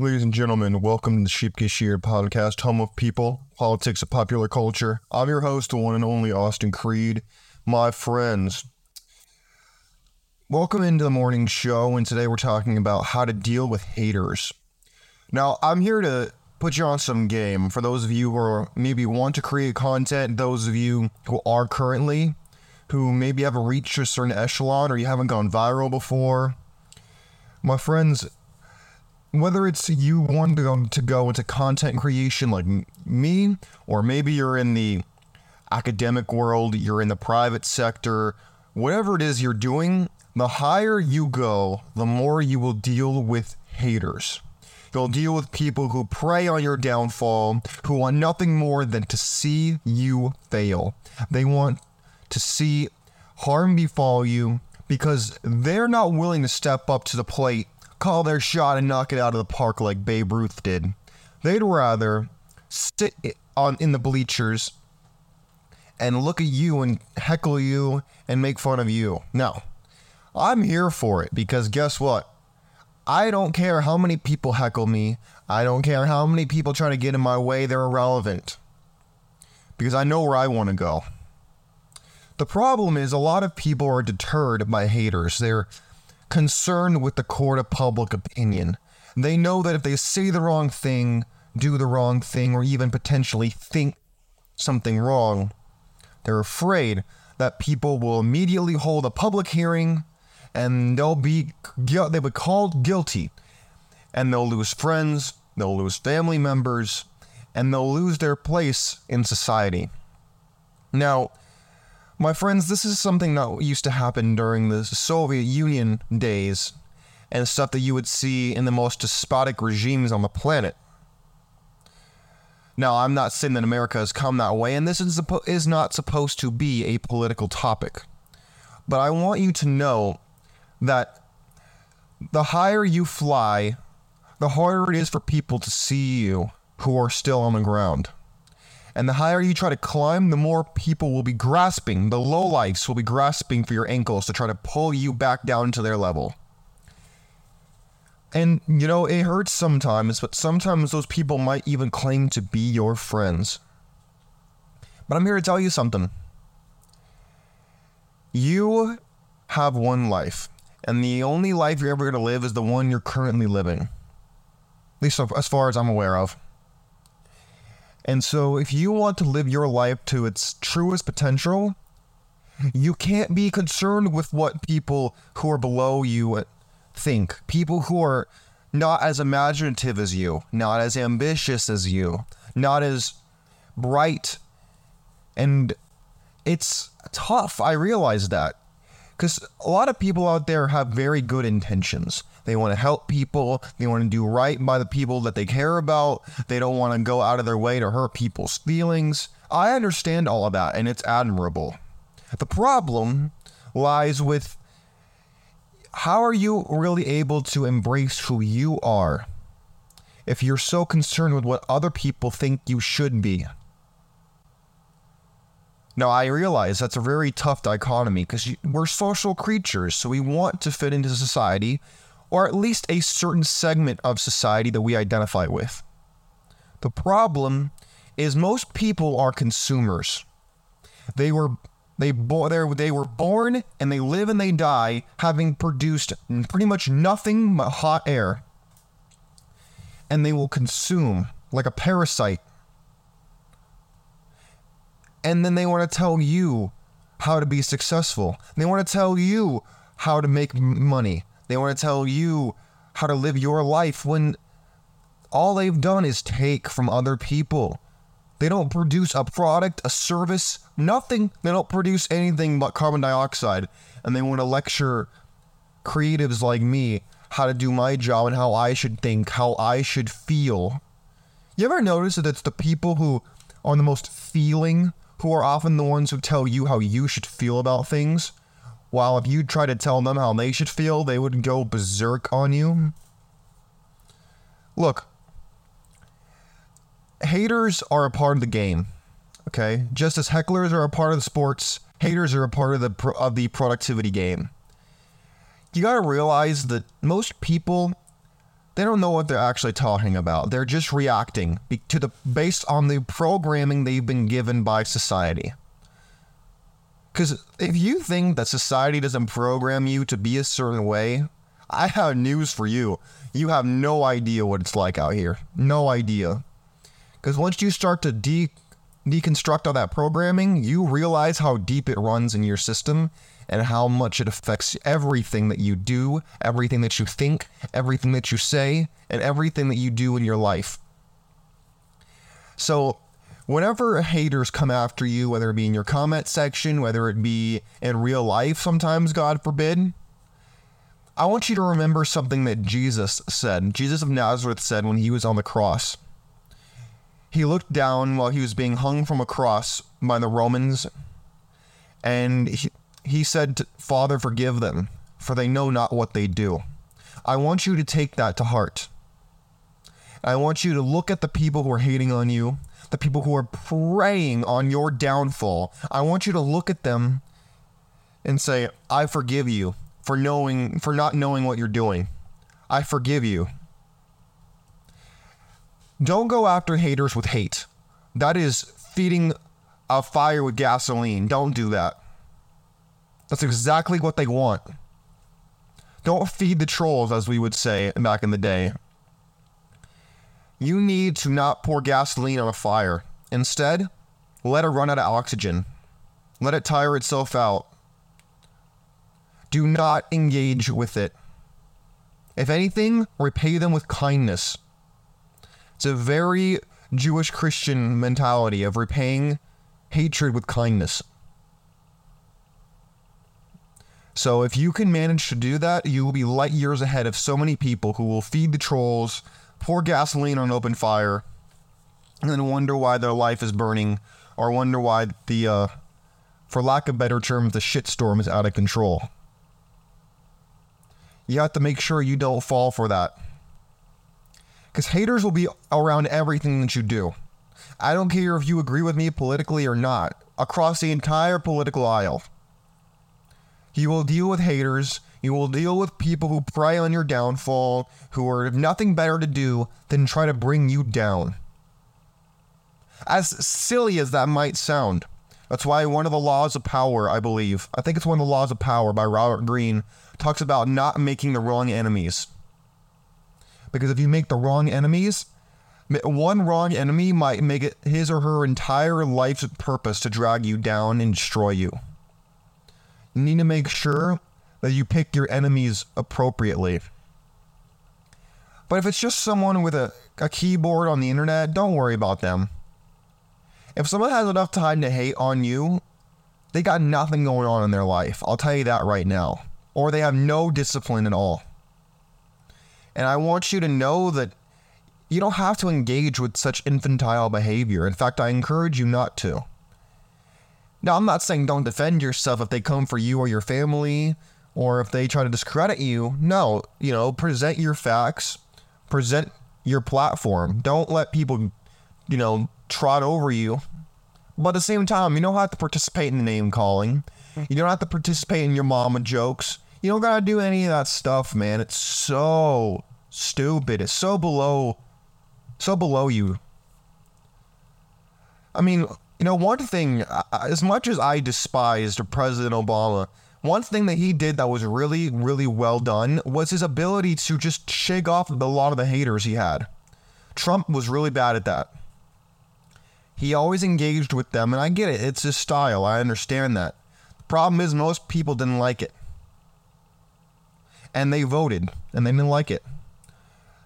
Ladies and gentlemen, welcome to the Sheep Sheared podcast, home of people, politics, and popular culture. I'm your host, the one and only Austin Creed. My friends, welcome into the morning show, and today we're talking about how to deal with haters. Now, I'm here to put you on some game for those of you who are maybe want to create content, those of you who are currently, who maybe haven't reached a certain echelon or you haven't gone viral before. My friends, whether it's you want to go, to go into content creation like me, or maybe you're in the academic world, you're in the private sector, whatever it is you're doing, the higher you go, the more you will deal with haters. You'll deal with people who prey on your downfall, who want nothing more than to see you fail. They want to see harm befall you because they're not willing to step up to the plate call their shot and knock it out of the park like Babe Ruth did. They'd rather sit on in the bleachers and look at you and heckle you and make fun of you. No. I'm here for it because guess what? I don't care how many people heckle me. I don't care how many people try to get in my way. They're irrelevant. Because I know where I want to go. The problem is a lot of people are deterred by haters. They're concerned with the court of public opinion. They know that if they say the wrong thing, do the wrong thing, or even potentially think something wrong, they're afraid that people will immediately hold a public hearing and they'll be they'll be called guilty and they'll lose friends, they'll lose family members, and they'll lose their place in society. Now, my friends, this is something that used to happen during the Soviet Union days and stuff that you would see in the most despotic regimes on the planet. Now, I'm not saying that America has come that way, and this is, is not supposed to be a political topic. But I want you to know that the higher you fly, the harder it is for people to see you who are still on the ground. And the higher you try to climb, the more people will be grasping, the lowlifes will be grasping for your ankles to try to pull you back down to their level. And, you know, it hurts sometimes, but sometimes those people might even claim to be your friends. But I'm here to tell you something. You have one life, and the only life you're ever going to live is the one you're currently living. At least as far as I'm aware of. And so, if you want to live your life to its truest potential, you can't be concerned with what people who are below you think. People who are not as imaginative as you, not as ambitious as you, not as bright. And it's tough. I realize that. Because a lot of people out there have very good intentions. They want to help people. They want to do right by the people that they care about. They don't want to go out of their way to hurt people's feelings. I understand all of that, and it's admirable. The problem lies with how are you really able to embrace who you are if you're so concerned with what other people think you should be? Now, I realize that's a very tough dichotomy because we're social creatures, so we want to fit into society or at least a certain segment of society that we identify with. The problem is most people are consumers. They were they bo- they were born and they live and they die having produced pretty much nothing but hot air. And they will consume like a parasite. And then they want to tell you how to be successful. They want to tell you how to make money. They want to tell you how to live your life when all they've done is take from other people. They don't produce a product, a service, nothing. They don't produce anything but carbon dioxide. And they want to lecture creatives like me how to do my job and how I should think, how I should feel. You ever notice that it's the people who are the most feeling who are often the ones who tell you how you should feel about things? While if you try to tell them how they should feel, they would go berserk on you. Look, haters are a part of the game. Okay, just as hecklers are a part of the sports, haters are a part of the pro- of the productivity game. You gotta realize that most people they don't know what they're actually talking about. They're just reacting to the based on the programming they've been given by society. Because if you think that society doesn't program you to be a certain way, I have news for you. You have no idea what it's like out here. No idea. Because once you start to de- deconstruct all that programming, you realize how deep it runs in your system and how much it affects everything that you do, everything that you think, everything that you say, and everything that you do in your life. So, whenever haters come after you, whether it be in your comment section, whether it be in real life, sometimes, God forbid, I want you to remember something that Jesus said. Jesus of Nazareth said when he was on the cross. He looked down while he was being hung from a cross by the Romans, and he, he said, Father, forgive them, for they know not what they do. I want you to take that to heart. I want you to look at the people who are hating on you, the people who are preying on your downfall. I want you to look at them and say, I forgive you for knowing for not knowing what you're doing. I forgive you. Don't go after haters with hate. That is feeding a fire with gasoline. Don't do that. That's exactly what they want. Don't feed the trolls, as we would say back in the day. You need to not pour gasoline on a fire. Instead, let it run out of oxygen. Let it tire itself out. Do not engage with it. If anything, repay them with kindness. It's a very Jewish Christian mentality of repaying hatred with kindness. So if you can manage to do that, you will be light years ahead of so many people who will feed the trolls, pour gasoline on open fire, and then wonder why their life is burning, or wonder why the, uh, for lack of better terms, the shitstorm is out of control. You have to make sure you don't fall for that. Because haters will be around everything that you do. I don't care if you agree with me politically or not, across the entire political aisle. You will deal with haters. You will deal with people who prey on your downfall, who are nothing better to do than try to bring you down. As silly as that might sound, that's why one of the laws of power, I believe, I think it's one of the laws of power by Robert Greene, talks about not making the wrong enemies. Because if you make the wrong enemies, one wrong enemy might make it his or her entire life's purpose to drag you down and destroy you. You need to make sure that you pick your enemies appropriately. But if it's just someone with a, a keyboard on the internet, don't worry about them. If someone has enough time to hate on you, they got nothing going on in their life. I'll tell you that right now. Or they have no discipline at all. And I want you to know that you don't have to engage with such infantile behavior. In fact, I encourage you not to. Now, I'm not saying don't defend yourself if they come for you or your family or if they try to discredit you. No, you know, present your facts, present your platform. Don't let people, you know, trot over you. But at the same time, you don't have to participate in the name calling. You don't have to participate in your mama jokes. You don't gotta do any of that stuff, man. It's so stupid. It's so below, so below you. I mean, you know, one thing, as much as I despised President Obama, one thing that he did that was really, really well done was his ability to just shake off a lot of the haters he had. Trump was really bad at that. He always engaged with them, and I get it. It's his style. I understand that. The problem is, most people didn't like it. And they voted, and they didn't like it.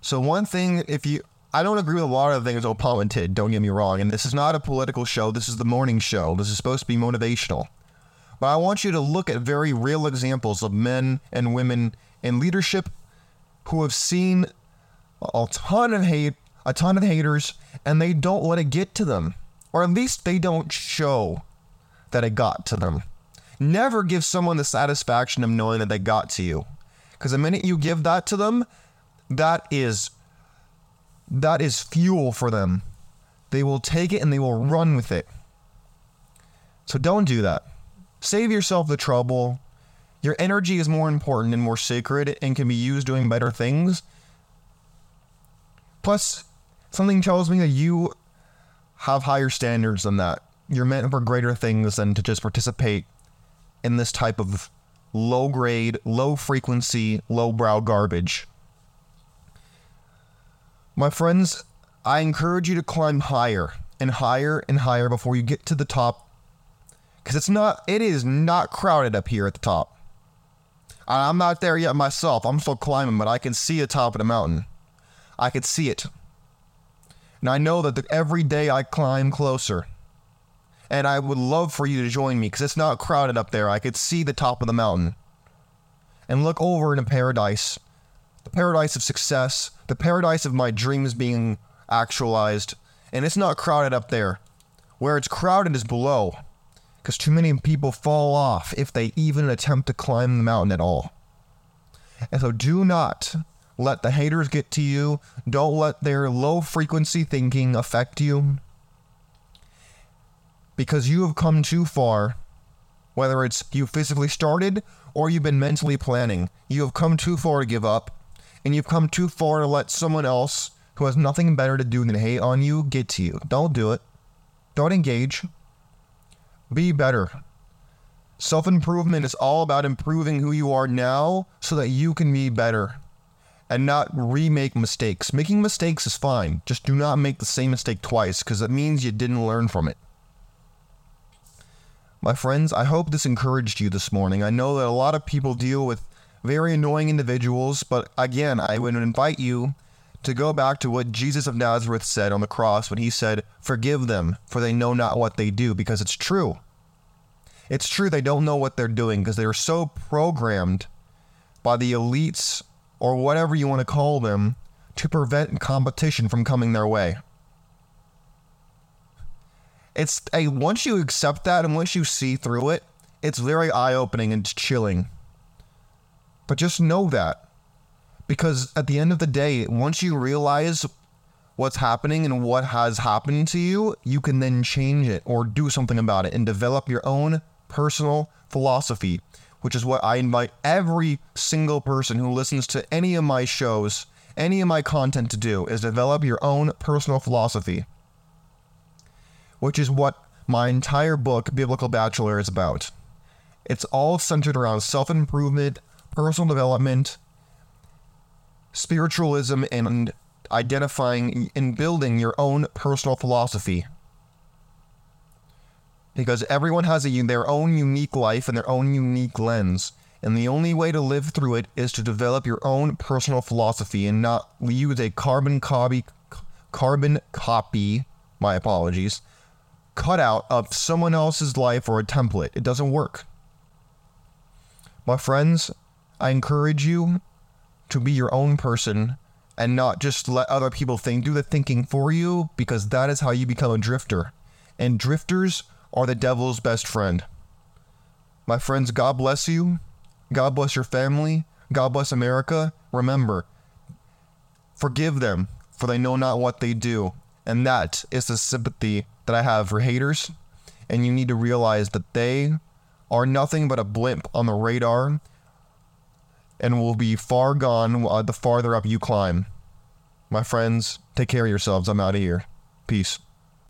So, one thing, if you, I don't agree with a lot of the things Obama did, don't get me wrong. And this is not a political show. This is the morning show. This is supposed to be motivational. But I want you to look at very real examples of men and women in leadership who have seen a ton of hate, a ton of haters, and they don't let it get to them. Or at least they don't show that it got to them. Never give someone the satisfaction of knowing that they got to you. Because the minute you give that to them, that is that is fuel for them. They will take it and they will run with it. So don't do that. Save yourself the trouble. Your energy is more important and more sacred and can be used doing better things Plus, something tells me that you have higher standards than that. You're meant for greater things than to just participate in this type of low grade, low frequency, low brow garbage. My friends, I encourage you to climb higher and higher and higher before you get to the top. Because it's not, it is not crowded up here at the top. I'm not there yet myself. I'm still climbing, but I can see the top of the mountain. I can see it. And I know that the, every day I climb closer. And I would love for you to join me because it's not crowded up there. I could see the top of the mountain and look over into paradise the paradise of success, the paradise of my dreams being actualized. And it's not crowded up there. Where it's crowded is below because too many people fall off if they even attempt to climb the mountain at all. And so do not let the haters get to you. Don't let their low frequency thinking affect you. Because you have come too far, whether it's you physically started or you've been mentally planning, you have come too far to give up, and you've come too far to let someone else who has nothing better to do than hate on you get to you. Don't do it. Don't engage. Be better. Self improvement is all about improving who you are now so that you can be better and not remake mistakes. Making mistakes is fine. Just do not make the same mistake twice because it means you didn't learn from it. My friends, I hope this encouraged you this morning. I know that a lot of people deal with very annoying individuals, but again, I would invite you to go back to what Jesus of Nazareth said on the cross when he said, Forgive them, for they know not what they do, because it's true. It's true they don't know what they're doing because they're so programmed by the elites or whatever you want to call them to prevent competition from coming their way. It's a once you accept that and once you see through it, it's very eye-opening and chilling. But just know that because at the end of the day, once you realize what's happening and what has happened to you, you can then change it or do something about it and develop your own personal philosophy, which is what I invite every single person who listens to any of my shows, any of my content to do is develop your own personal philosophy, which is what my entire book, Biblical Bachelor, is about. It's all centered around self improvement, personal development, spiritualism, and identifying and building your own personal philosophy because everyone has a, their own unique life and their own unique lens. And the only way to live through it is to develop your own personal philosophy and not use a carbon copy, carbon copy, my apologies, cutout of someone else's life or a template. It doesn't work. My friends, I encourage you to be your own person and not just let other people think, do the thinking for you, because that is how you become a drifter. And drifters are the devil's best friend. My friends, God bless you. God bless your family. God bless America. Remember, forgive them, for they know not what they do. And that is the sympathy that I have for haters. And you need to realize that they are nothing but a blimp on the radar and will be far gone uh, the farther up you climb. My friends, take care of yourselves. I'm out of here. Peace.